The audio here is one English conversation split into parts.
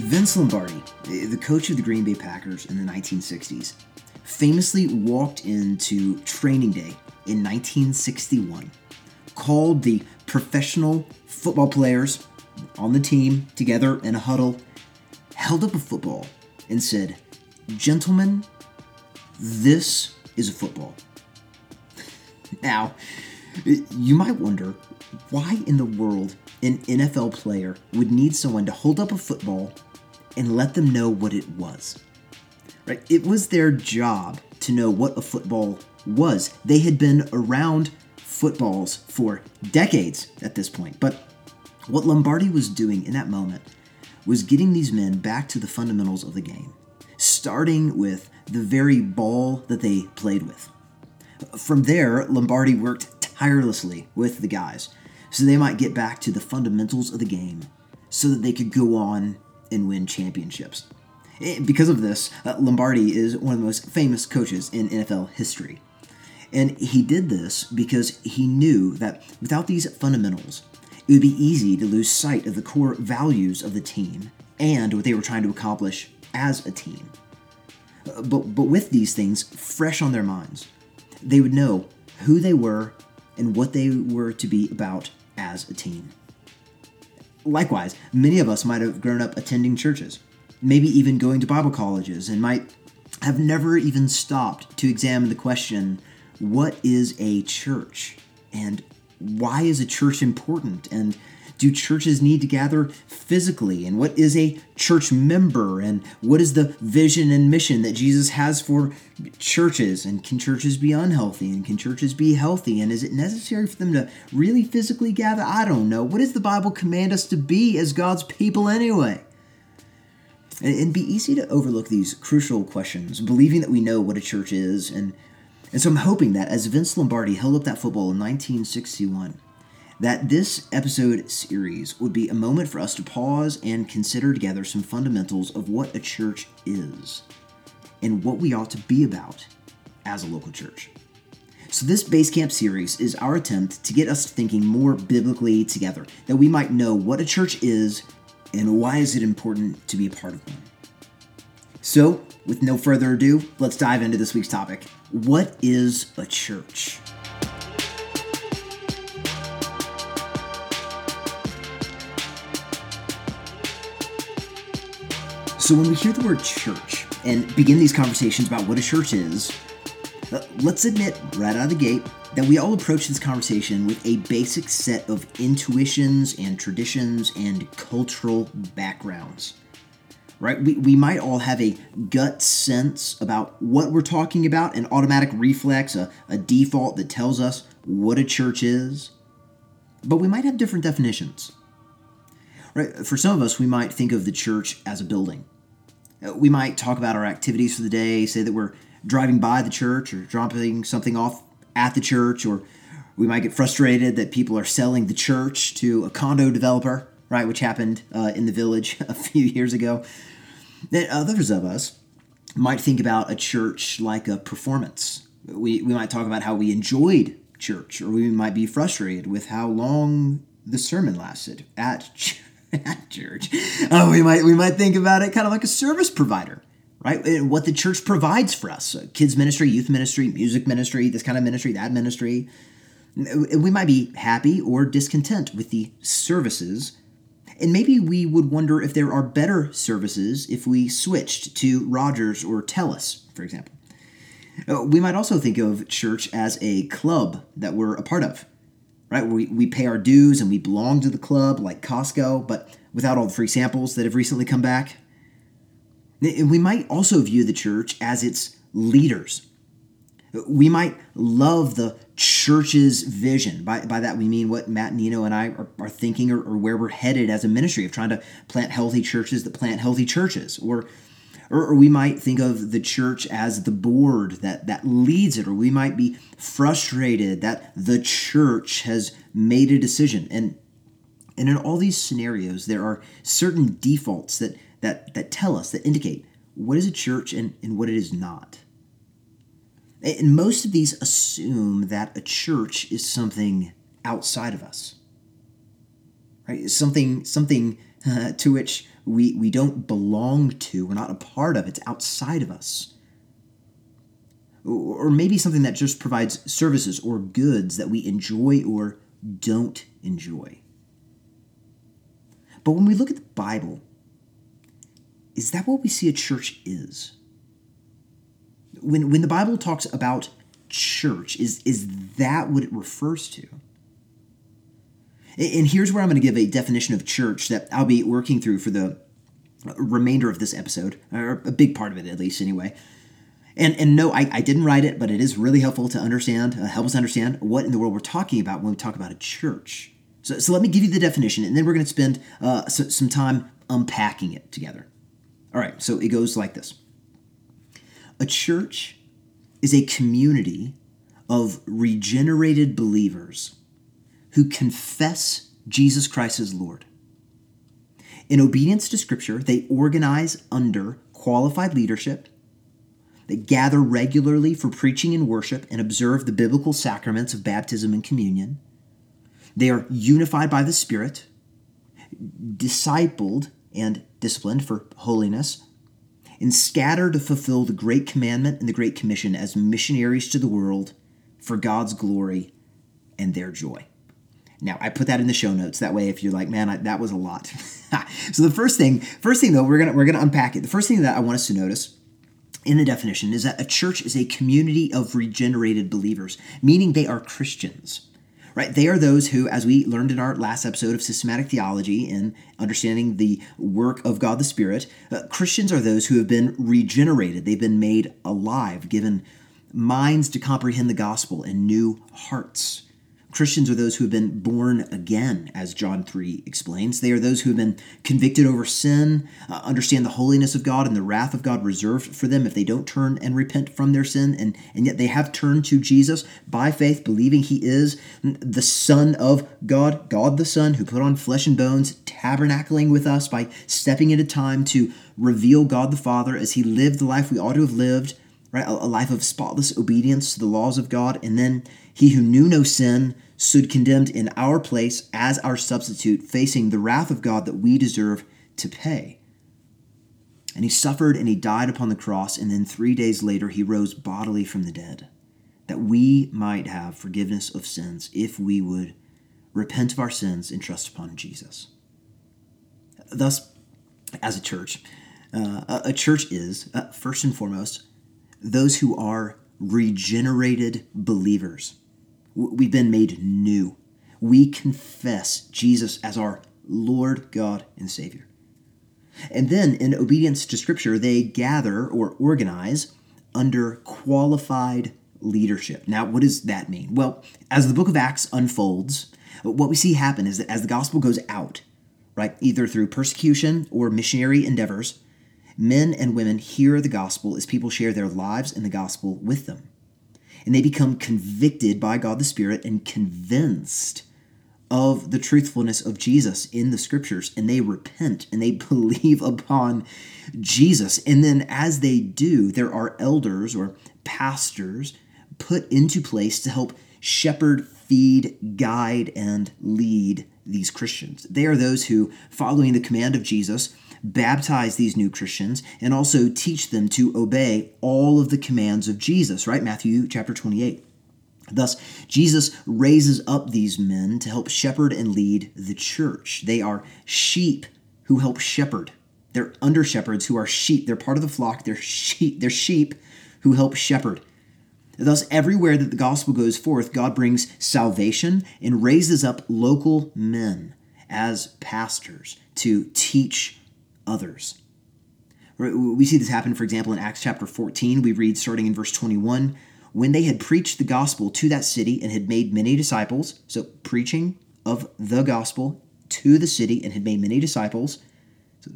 Vince Lombardi, the coach of the Green Bay Packers in the 1960s, famously walked into training day in 1961, called the professional football players on the team together in a huddle, held up a football, and said, Gentlemen, this is a football. Now, you might wonder why in the world an NFL player would need someone to hold up a football and let them know what it was. Right? It was their job to know what a football was. They had been around footballs for decades at this point. But what Lombardi was doing in that moment was getting these men back to the fundamentals of the game, starting with the very ball that they played with. From there, Lombardi worked tirelessly with the guys so they might get back to the fundamentals of the game so that they could go on and win championships. Because of this, uh, Lombardi is one of the most famous coaches in NFL history. And he did this because he knew that without these fundamentals, it would be easy to lose sight of the core values of the team and what they were trying to accomplish as a team. Uh, but, but with these things fresh on their minds, they would know who they were and what they were to be about as a team. Likewise, many of us might have grown up attending churches, maybe even going to Bible colleges, and might have never even stopped to examine the question what is a church? And why is a church important? And do churches need to gather physically? And what is a church member? And what is the vision and mission that Jesus has for churches? And can churches be unhealthy? And can churches be healthy? And is it necessary for them to really physically gather? I don't know. What does the Bible command us to be as God's people anyway? And It'd be easy to overlook these crucial questions, believing that we know what a church is. And, and so I'm hoping that as Vince Lombardi held up that football in 1961, that this episode series would be a moment for us to pause and consider together some fundamentals of what a church is and what we ought to be about as a local church. So, this Basecamp series is our attempt to get us thinking more biblically together, that we might know what a church is and why is it important to be a part of one. So, with no further ado, let's dive into this week's topic. What is a church? So, when we hear the word church and begin these conversations about what a church is, let's admit right out of the gate that we all approach this conversation with a basic set of intuitions and traditions and cultural backgrounds. Right? We, we might all have a gut sense about what we're talking about, an automatic reflex, a, a default that tells us what a church is. But we might have different definitions. Right? For some of us, we might think of the church as a building. We might talk about our activities for the day, say that we're driving by the church or dropping something off at the church, or we might get frustrated that people are selling the church to a condo developer, right, which happened uh, in the village a few years ago. Then others of us might think about a church like a performance. We, we might talk about how we enjoyed church, or we might be frustrated with how long the sermon lasted at church church. Oh, we might we might think about it kind of like a service provider, right? What the church provides for us: kids ministry, youth ministry, music ministry, this kind of ministry, that ministry. We might be happy or discontent with the services, and maybe we would wonder if there are better services if we switched to Rogers or Telus, for example. Uh, we might also think of church as a club that we're a part of right? We, we pay our dues and we belong to the club like Costco, but without all the free samples that have recently come back. We might also view the church as its leaders. We might love the church's vision. By, by that, we mean what Matt Nino and I are, are thinking or, or where we're headed as a ministry of trying to plant healthy churches that plant healthy churches, or or, or, we might think of the church as the board that, that leads it, or we might be frustrated that the church has made a decision. And, and in all these scenarios, there are certain defaults that, that, that tell us, that indicate what is a church and, and what it is not. And most of these assume that a church is something outside of us, right? Something, something uh, to which we, we don't belong to, we're not a part of, it's outside of us. Or maybe something that just provides services or goods that we enjoy or don't enjoy. But when we look at the Bible, is that what we see a church is? When, when the Bible talks about church, is, is that what it refers to? And here's where I'm going to give a definition of church that I'll be working through for the remainder of this episode, or a big part of it at least, anyway. And, and no, I, I didn't write it, but it is really helpful to understand, uh, help us understand what in the world we're talking about when we talk about a church. So, so let me give you the definition, and then we're going to spend uh, so, some time unpacking it together. All right, so it goes like this A church is a community of regenerated believers who confess Jesus Christ as Lord. In obedience to Scripture, they organize under qualified leadership. They gather regularly for preaching and worship and observe the biblical sacraments of baptism and communion. They are unified by the Spirit, discipled and disciplined for holiness, and scatter to fulfill the great commandment and the great commission as missionaries to the world for God's glory and their joy. Now, I put that in the show notes. That way, if you're like, man, I, that was a lot. so the first thing, first thing though, we're gonna we're gonna unpack it. The first thing that I want us to notice in the definition is that a church is a community of regenerated believers, meaning they are Christians right? They are those who, as we learned in our last episode of systematic theology and understanding the work of God the Spirit, uh, Christians are those who have been regenerated. They've been made alive, given minds to comprehend the gospel and new hearts. Christians are those who have been born again, as John 3 explains. They are those who have been convicted over sin, uh, understand the holiness of God and the wrath of God reserved for them if they don't turn and repent from their sin, and, and yet they have turned to Jesus by faith, believing he is the Son of God, God the Son, who put on flesh and bones, tabernacling with us by stepping into time to reveal God the Father as he lived the life we ought to have lived, right? A, a life of spotless obedience to the laws of God, and then he who knew no sin stood condemned in our place as our substitute, facing the wrath of God that we deserve to pay. And he suffered and he died upon the cross, and then three days later he rose bodily from the dead, that we might have forgiveness of sins if we would repent of our sins and trust upon Jesus. Thus, as a church, uh, a church is, uh, first and foremost, those who are regenerated believers. We've been made new. We confess Jesus as our Lord, God, and Savior. And then, in obedience to Scripture, they gather or organize under qualified leadership. Now, what does that mean? Well, as the book of Acts unfolds, what we see happen is that as the gospel goes out, right, either through persecution or missionary endeavors, men and women hear the gospel as people share their lives and the gospel with them and they become convicted by God the Spirit and convinced of the truthfulness of Jesus in the scriptures and they repent and they believe upon Jesus. And then as they do, there are elders or pastors put into place to help shepherd, feed, guide, and lead these Christians. They are those who, following the command of Jesus, baptize these new Christians, and also teach them to obey all of the commands of Jesus, right? Matthew chapter 28. Thus, Jesus raises up these men to help shepherd and lead the church. They are sheep who help shepherd. They're under shepherds who are sheep. They're part of the flock. They're sheep. They're sheep who help shepherd. Thus, everywhere that the gospel goes forth, God brings salvation and raises up local men as pastors to teach others. We see this happen, for example, in Acts chapter 14. We read starting in verse 21 when they had preached the gospel to that city and had made many disciples, so preaching of the gospel to the city and had made many disciples. So,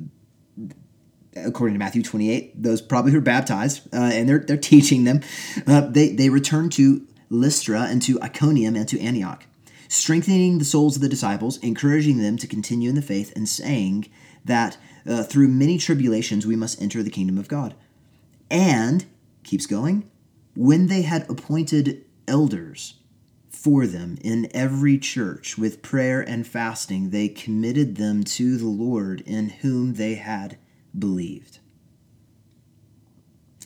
according to Matthew 28, those probably who are baptized, uh, and they're, they're teaching them. Uh, they, they returned to Lystra and to Iconium and to Antioch, strengthening the souls of the disciples, encouraging them to continue in the faith, and saying that uh, through many tribulations we must enter the kingdom of God. And, keeps going, when they had appointed elders for them in every church with prayer and fasting. They committed them to the Lord in whom they had believed.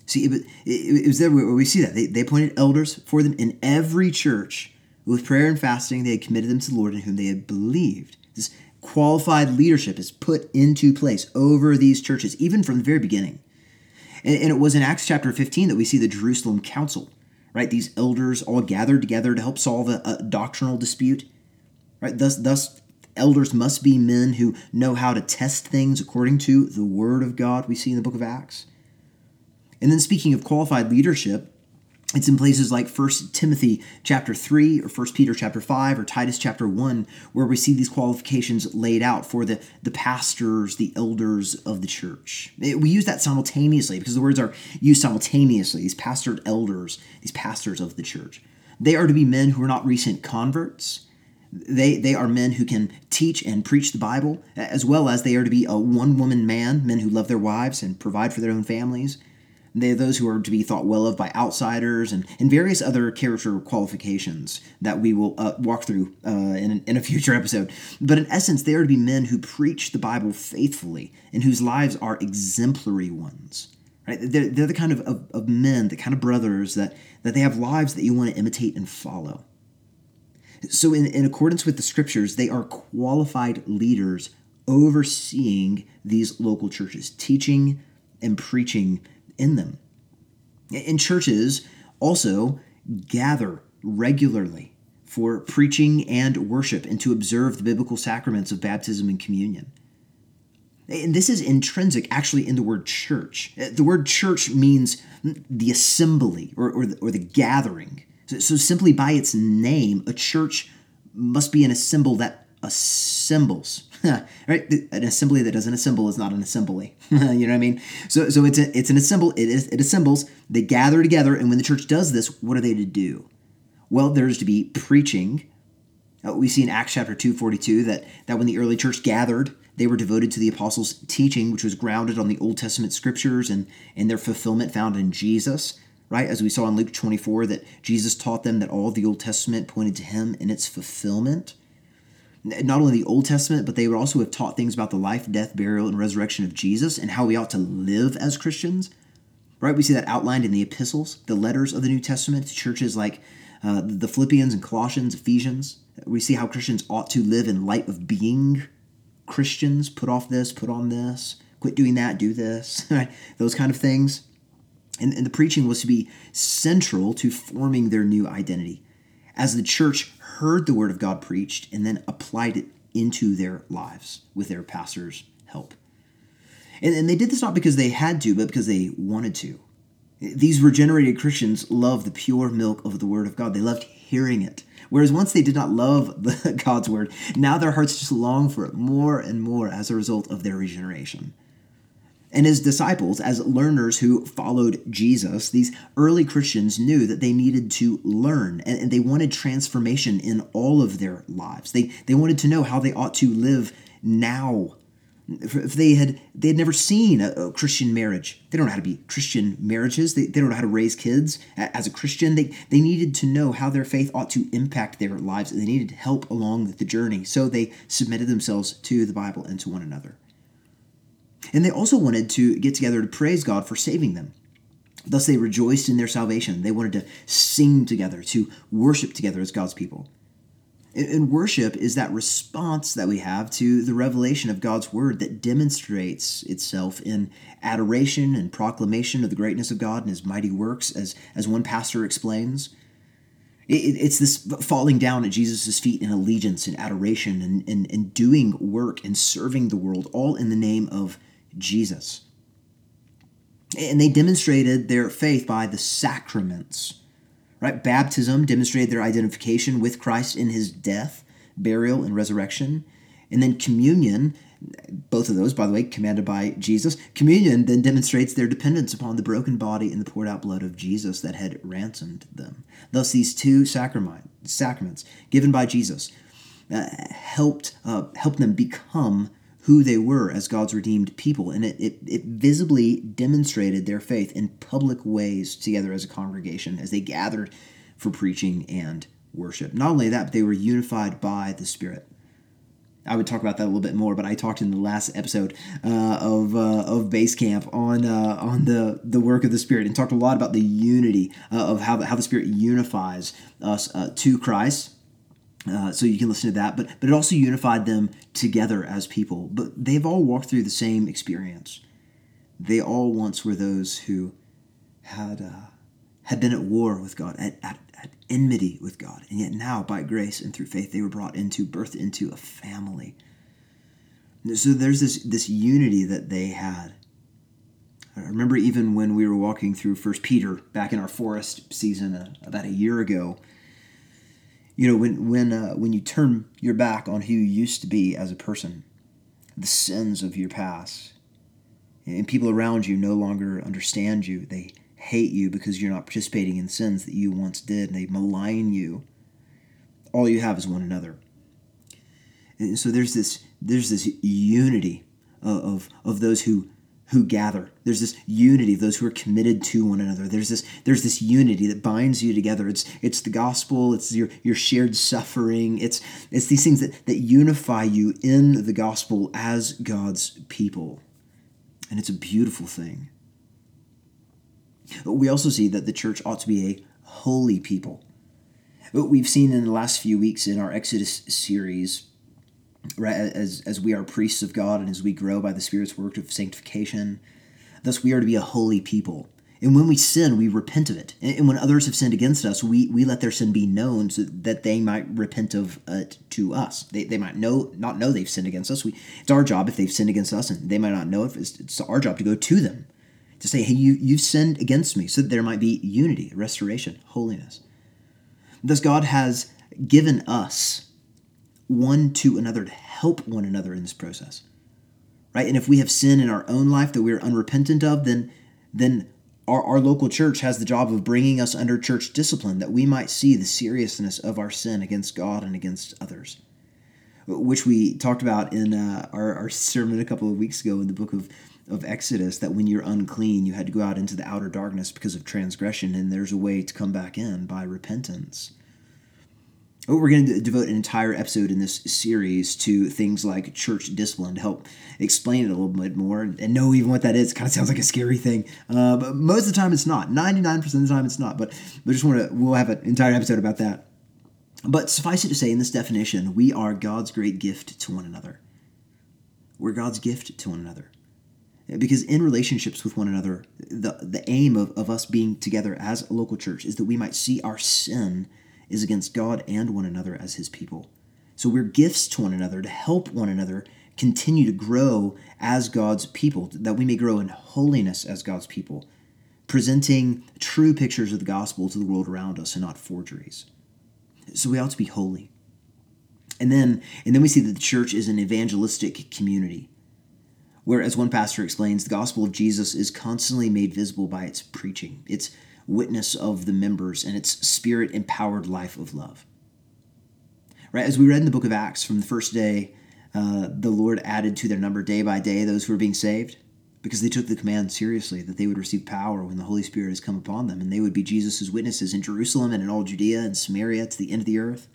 See, it, it, it was there where we see that. They, they appointed elders for them in every church with prayer and fasting. They had committed them to the Lord in whom they had believed. This qualified leadership is put into place over these churches, even from the very beginning. And, and it was in Acts chapter 15 that we see the Jerusalem Council, right? These elders all gathered together to help solve a, a doctrinal dispute, right? Thus, thus, elders must be men who know how to test things according to the Word of God, we see in the book of Acts. And then speaking of qualified leadership, it's in places like 1 Timothy chapter 3 or 1 Peter chapter 5 or Titus chapter 1 where we see these qualifications laid out for the, the pastors, the elders of the church. We use that simultaneously because the words are used simultaneously. These pastored elders, these pastors of the church. They are to be men who are not recent converts. They, they are men who can teach and preach the Bible, as well as they are to be a one woman man, men who love their wives and provide for their own families they are those who are to be thought well of by outsiders and, and various other character qualifications that we will uh, walk through uh, in, in a future episode. But in essence, they are to be men who preach the Bible faithfully and whose lives are exemplary ones. Right? They're, they're the kind of, of, of men, the kind of brothers that, that they have lives that you want to imitate and follow. So, in, in accordance with the scriptures, they are qualified leaders overseeing these local churches, teaching and preaching in them. In churches, also gather regularly for preaching and worship and to observe the biblical sacraments of baptism and communion. And this is intrinsic actually in the word church. The word church means the assembly or, or, the, or the gathering. So, so, simply by its name, a church must be an assembly that assembles. right? An assembly that doesn't assemble is not an assembly. you know what I mean? So, so it's a, it's an assemble. It is it assembles. They gather together, and when the church does this, what are they to do? Well, there's to be preaching. Uh, we see in Acts chapter two forty two that that when the early church gathered, they were devoted to the apostles' teaching, which was grounded on the Old Testament scriptures and and their fulfillment found in Jesus. Right, as we saw in Luke 24, that Jesus taught them that all the Old Testament pointed to Him in its fulfillment not only the Old Testament, but they would also have taught things about the life, death, burial, and resurrection of Jesus and how we ought to live as Christians. Right? We see that outlined in the epistles, the letters of the New Testament to churches like uh, the Philippians and Colossians, Ephesians. We see how Christians ought to live in light of being Christians. Put off this, put on this, quit doing that, do this, those kind of things. And, and the preaching was to be central to forming their new identity. As the church heard the word of God preached and then applied it into their lives with their pastor's help. And, and they did this not because they had to, but because they wanted to. These regenerated Christians love the pure milk of the word of God. They loved hearing it. Whereas once they did not love the, God's word, now their hearts just long for it more and more as a result of their regeneration and his disciples, as learners who followed Jesus, these early Christians knew that they needed to learn and, they wanted transformation in all of their lives. They, they wanted to know how they ought to live now. If they had they had never seen a, a Christian marriage, they don't know how to be Christian marriages. They, they don't know how to raise kids as a Christian. They they needed to know how their faith ought to impact their lives. They needed help along the journey. So they submitted themselves to the Bible and to one another. And they also wanted to get together to praise God for saving them. Thus, they rejoiced in their salvation. They wanted to sing together, to worship together as God's people. And worship is that response that we have to the revelation of God's word that demonstrates itself in adoration and proclamation of the greatness of God and his mighty works, as, as one pastor explains. it's this falling down at Jesus' feet in allegiance and adoration and, and, and doing work and serving the world, all in the name of Jesus. And they demonstrated their faith by the sacraments. Right? Baptism demonstrated their identification with Christ in his death, burial, and resurrection. And then communion, both of those, by the way, commanded by Jesus. Communion then demonstrates their dependence upon the broken body and the poured out blood of Jesus that had ransomed them. Thus, these two sacraments given by Jesus uh, helped uh, helped them become who they were as God's redeemed people. And it, it, it, visibly demonstrated their faith in public ways together as a congregation as they gathered for preaching and worship. Not only that, but they were unified by the Spirit. I would talk about that a little bit more, but I talked in the last episode uh, of uh, of Base Camp on uh, on the the work of the Spirit and talked a lot about the unity uh, of how the, how the Spirit unifies us uh, to Christ. Uh, so you can listen to that, but but it also unified them together as people. But they've all walked through the same experience. They all once were those who had had been at war with God, at, at at enmity with God. And yet now, by grace and through faith, they were brought into, birth into a family. So there's this, this unity that they had. I remember even when we were walking through First Peter back in our forest season uh, about a year ago. You know, when when uh, when you turn your back on who you used to be as a person, the sins of your past, and people around you no longer understand you. They hate you because you're not participating in sins that you once did, and they malign you. All you have is one another. And so there's this there's this unity of of those who who gather. There's this unity of those who are committed to one another. There's this there's this unity that binds you together. It's it's the gospel, it's your your shared suffering. It's it's these things that, that unify you in the gospel as God's people. And it's a beautiful thing. We also see that the church ought to be a holy people. We've seen in the last few weeks in our Exodus series, right, as, as we are priests of God and as we grow by the Spirit's work of sanctification, thus we are to be a holy people. And when we sin, we repent of it. And when others have sinned against us, we, we let their sin be known so that they might repent of it to us. They, they might know not know they've sinned against us. We, it's our job if they've sinned against us, and they might not know it. It's, it's our job to go to them to say, hey, you, you've sinned against me, so that there might be unity, restoration, holiness. Thus, God has given us one to another to help one another in this process. Right? And if we have sin in our own life that we're unrepentant of, then, then our, our local church has the job of bringing us under church discipline that we might see the seriousness of our sin against God and against others which we talked about in uh, our, our sermon a couple of weeks ago in the book of of Exodus that when you're unclean, you had to go out into the outer darkness because of transgression, and there's a way to come back in by repentance. We're going to devote an entire episode in this series to things like church discipline to help explain it a little bit more and know even what that is. It kind of sounds like a scary thing, uh, but most of the time it's not. Ninety nine percent of the time it's not. But we just want to we'll have an entire episode about that. But suffice it to say, in this definition, we are God's great gift to one another. We're God's gift to one another because in relationships with one another the, the aim of, of us being together as a local church is that we might see our sin is against god and one another as his people. So we're gifts to one another to help one another continue to grow as god's people that we may grow in holiness as god's people presenting true pictures of the gospel to the world around us and not forgeries. So we ought to be holy. And then and then we see that the church is an evangelistic community where, as one pastor explains, the gospel of Jesus is constantly made visible by its preaching, its witness of the members, and its spirit empowered life of love. Right? As we read in the book of Acts, from the first day, uh, the Lord added to their number day by day those who were being saved because they took the command seriously that they would receive power when the Holy Spirit has come upon them, and they would be Jesus' witnesses in Jerusalem and in all Judea and Samaria to the end of the earth.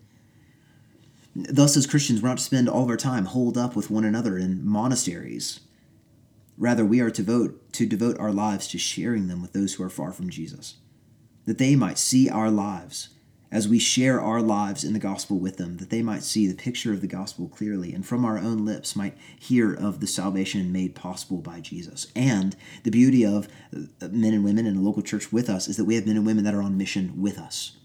Thus, as Christians, we're not to spend all of our time holed up with one another in monasteries Rather, we are to vote to devote our lives to sharing them with those who are far from Jesus, that they might see our lives as we share our lives in the gospel with them, that they might see the picture of the gospel clearly, and from our own lips might hear of the salvation made possible by Jesus. And the beauty of uh, men and women in a local church with us is that we have men and women that are on mission with us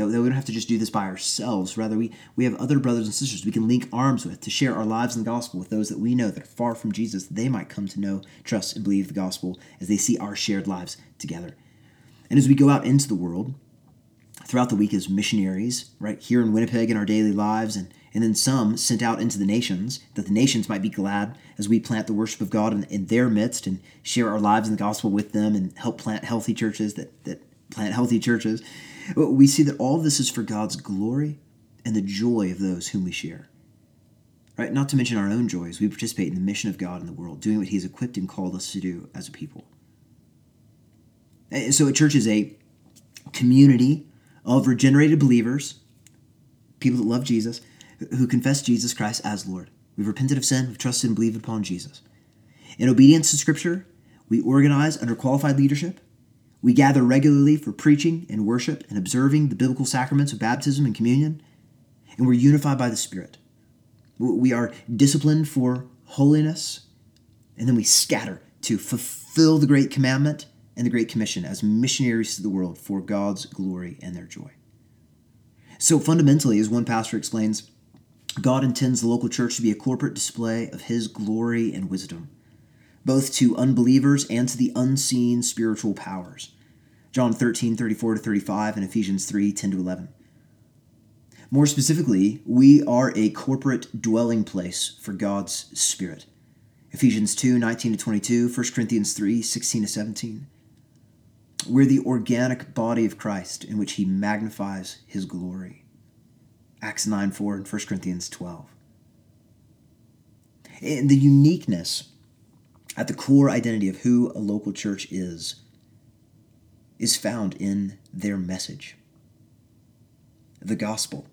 that, that we don't have to just do this by ourselves. Rather, we, we have other brothers and sisters we can link arms with to share our lives in the gospel with those that we know that are far from Jesus. They might come to know, trust, and believe the gospel as they see our shared lives together. And as we go out into the world throughout the week as missionaries, right here in Winnipeg in our daily lives, and, and then some sent out into the nations, that the nations might be glad as we plant the worship of God in, in their midst and share our lives in the gospel with them and help plant healthy churches that, that plant healthy churches we see that all this is for God's glory and the joy of those whom we share. Right? Not to mention our own joys. We participate in the mission of God in the world, doing what He has equipped and called us to do as a people. So a church is a community of regenerated believers, people that love Jesus, who confess Jesus Christ as Lord. We've repented of sin, we've trusted and believed upon Jesus. In obedience to Scripture, we organize under qualified leadership. We gather regularly for preaching and worship and observing the biblical sacraments of baptism and communion. And we're unified by the Spirit. We are disciplined for holiness. And then we scatter to fulfill the great commandment and the great commission as missionaries to the world for God's glory and their joy. So, fundamentally, as one pastor explains, God intends the local church to be a corporate display of his glory and wisdom both to unbelievers and to the unseen spiritual powers. John 13, 34 to 35, and Ephesians 3, 10 to 11. More specifically, we are a corporate dwelling place for God's Spirit. Ephesians 2, 19 to 22, 1 Corinthians 3, 16 to 17. We're the organic body of Christ in which he magnifies his glory. Acts 9, 4 and 1 Corinthians 12. And the uniqueness at the core identity of who a local church is, is found in their message the gospel.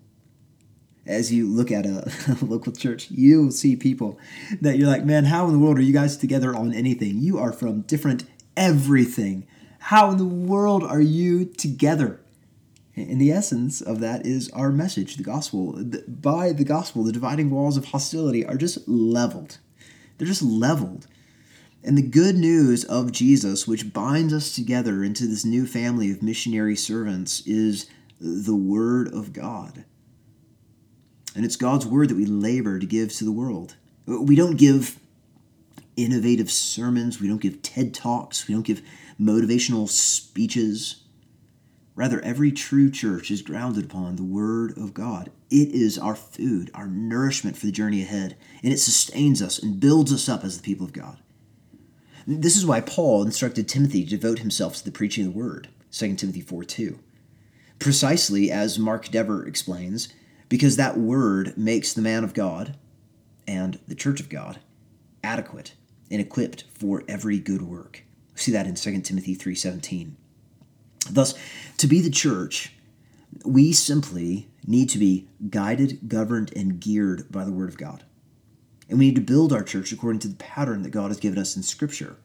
As you look at a, a local church, you'll see people that you're like, man, how in the world are you guys together on anything? You are from different everything. How in the world are you together? And the essence of that is our message, the gospel. By the gospel, the dividing walls of hostility are just leveled. They're just leveled. And the good news of Jesus, which binds us together into this new family of missionary servants, is the Word of God. And it's God's Word that we labor to give to the world. We don't give innovative sermons, we don't give TED Talks, we don't give motivational speeches. Rather, every true church is grounded upon the Word of God. It is our food, our nourishment for the journey ahead, and it sustains us and builds us up as the people of God. This is why Paul instructed Timothy to devote himself to the preaching of the word, 2 Timothy 4 2. Precisely as Mark Dever explains, because that word makes the man of God and the church of God adequate and equipped for every good work. See that in 2 Timothy 3:17. Thus, to be the church, we simply need to be guided, governed, and geared by the word of God. And we need to build our church according to the pattern that God has given us in Scripture.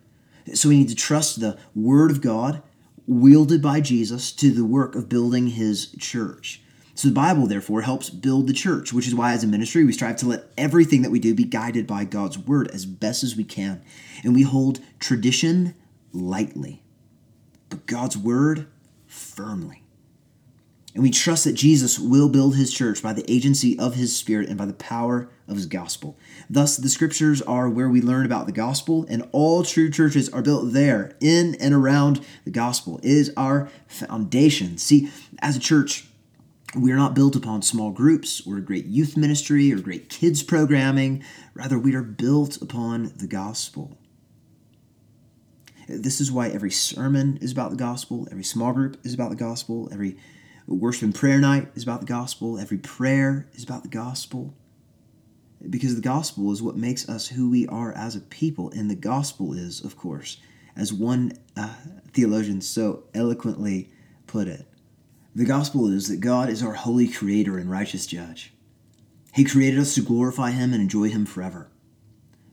So we need to trust the Word of God, wielded by Jesus, to the work of building His church. So the Bible, therefore, helps build the church, which is why, as a ministry, we strive to let everything that we do be guided by God's Word as best as we can. And we hold tradition lightly, but God's Word firmly. And we trust that Jesus will build his church by the agency of his Spirit and by the power of his gospel. Thus, the scriptures are where we learn about the gospel, and all true churches are built there, in and around the gospel. It is our foundation. See, as a church, we are not built upon small groups or a great youth ministry or great kids programming. Rather, we are built upon the gospel. This is why every sermon is about the gospel, every small group is about the gospel, every Worship and prayer night is about the gospel. Every prayer is about the gospel. Because the gospel is what makes us who we are as a people. And the gospel is, of course, as one uh, theologian so eloquently put it, the gospel is that God is our holy creator and righteous judge. He created us to glorify Him and enjoy Him forever.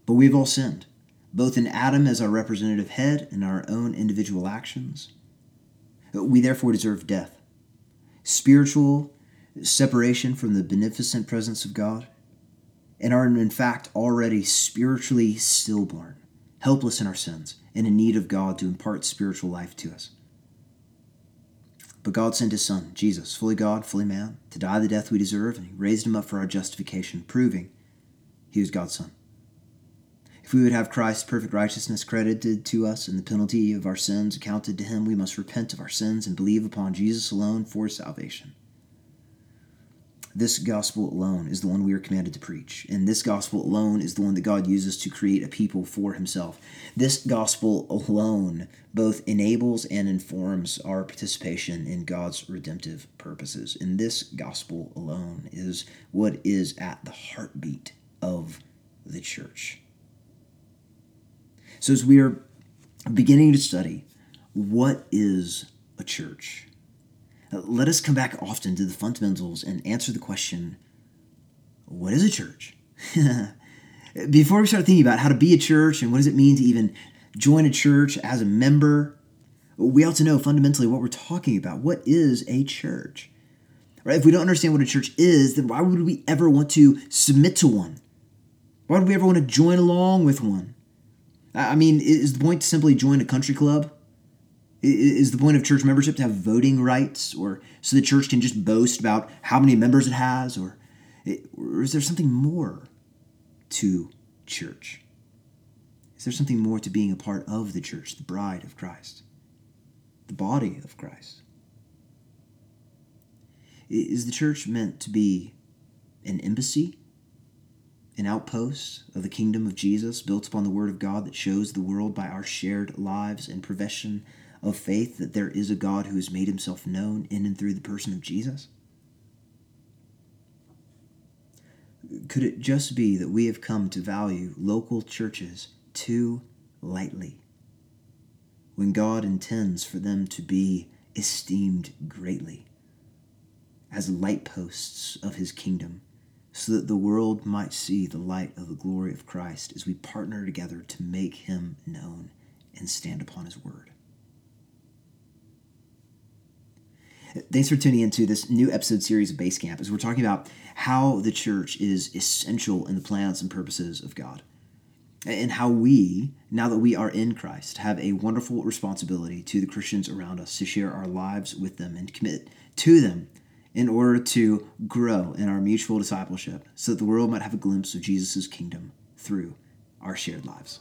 But we've all sinned, both in Adam as our representative head and our own individual actions. We therefore deserve death spiritual separation from the beneficent presence of God, and are in fact already spiritually stillborn, helpless in our sins, and in need of God to impart spiritual life to us. But God sent his Son, Jesus, fully God, fully man, to die the death we deserve, and he raised him up for our justification, proving he was God's Son. If we would have Christ's perfect righteousness credited to us and the penalty of our sins accounted to him, we must repent of our sins and believe upon Jesus alone for salvation. This gospel alone is the one we are commanded to preach, and this gospel alone is the one that God uses to create a people for himself. This gospel alone both enables and informs our participation in God's redemptive purposes. And this gospel alone is what is at the heartbeat of the church. So, as we are beginning to study what is a church, uh, let us come back often to the fundamentals and answer the question what is a church? Before we start thinking about how to be a church and what does it mean to even join a church as a member, we ought to know fundamentally what we're talking about. What is a church? Right? If we don't understand what a church is, then why would we ever want to submit to one? Why would we ever want to join along with one? I mean, is the point to simply join a country club? Is the point of church membership to have voting rights, or so the church can just boast about how many members it has, or, or is there something more to church? Is there something more to being a part of the church, the bride of Christ, the body of Christ? Is the church meant to be an embassy an outpost of the kingdom of Jesus built upon the Word of God that shows the world by our shared lives and profession of faith that there is a God who has made himself known in and through the person of Jesus? Could it just be that we have come to value local churches too lightly when God intends for them to be esteemed greatly as light posts of his kingdom? So that the world might see the light of the glory of Christ as we partner together to make him known and stand upon his word. Thanks for tuning into this new episode series of Basecamp as we're talking about how the church is essential in the plans and purposes of God. And how we, now that we are in Christ, have a wonderful responsibility to the Christians around us to share our lives with them and commit to them in order to grow in our mutual discipleship so that the world might have a glimpse of Jesus' kingdom through our shared lives.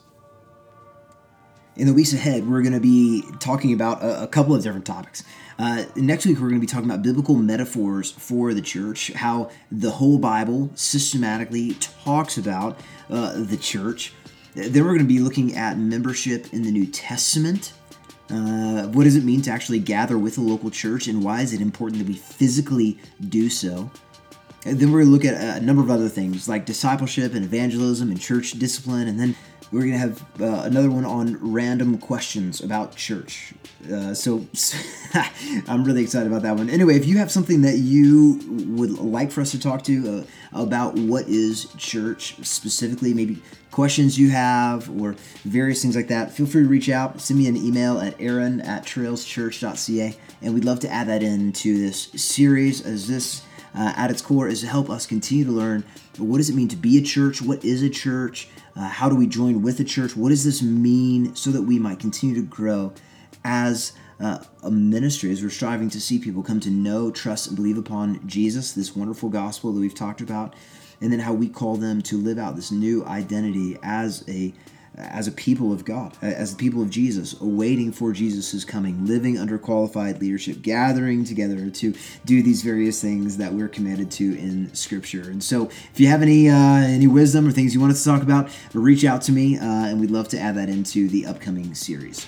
In the weeks ahead, we're going to be talking about a, a couple of different topics. Uh, next week, we're going to be talking about biblical metaphors for the church, how the whole Bible systematically talks about uh, the church. Then we're going to be looking at membership in the New Testament uh, what does it mean to actually gather with a local church, and why is it important that we physically do so? And then we're going to look at a number of other things like discipleship and evangelism and church discipline, and then we're going to have uh, another one on random questions about church. Uh, so I'm really excited about that one. Anyway, if you have something that you would like for us to talk to uh, about what is church specifically, maybe questions you have or various things like that, feel free to reach out. Send me an email at aaron at trailschurch.ca, and we'd love to add that into this series as this. Uh, at its core is to help us continue to learn what does it mean to be a church what is a church uh, how do we join with a church? What does this mean so that we might continue to grow as uh, a ministry, as we're striving to see people come to know, trust, and believe upon Jesus, this wonderful gospel that we've talked about, and then how we call them to live out this new identity as a as a people of God, as the people of Jesus, awaiting for Jesus' coming, living under qualified leadership, gathering together to do these various things that we're committed to in Scripture. And so, if you have any uh, any wisdom or things you want us to talk about, reach out to me, uh, and we'd love to add that into the upcoming series.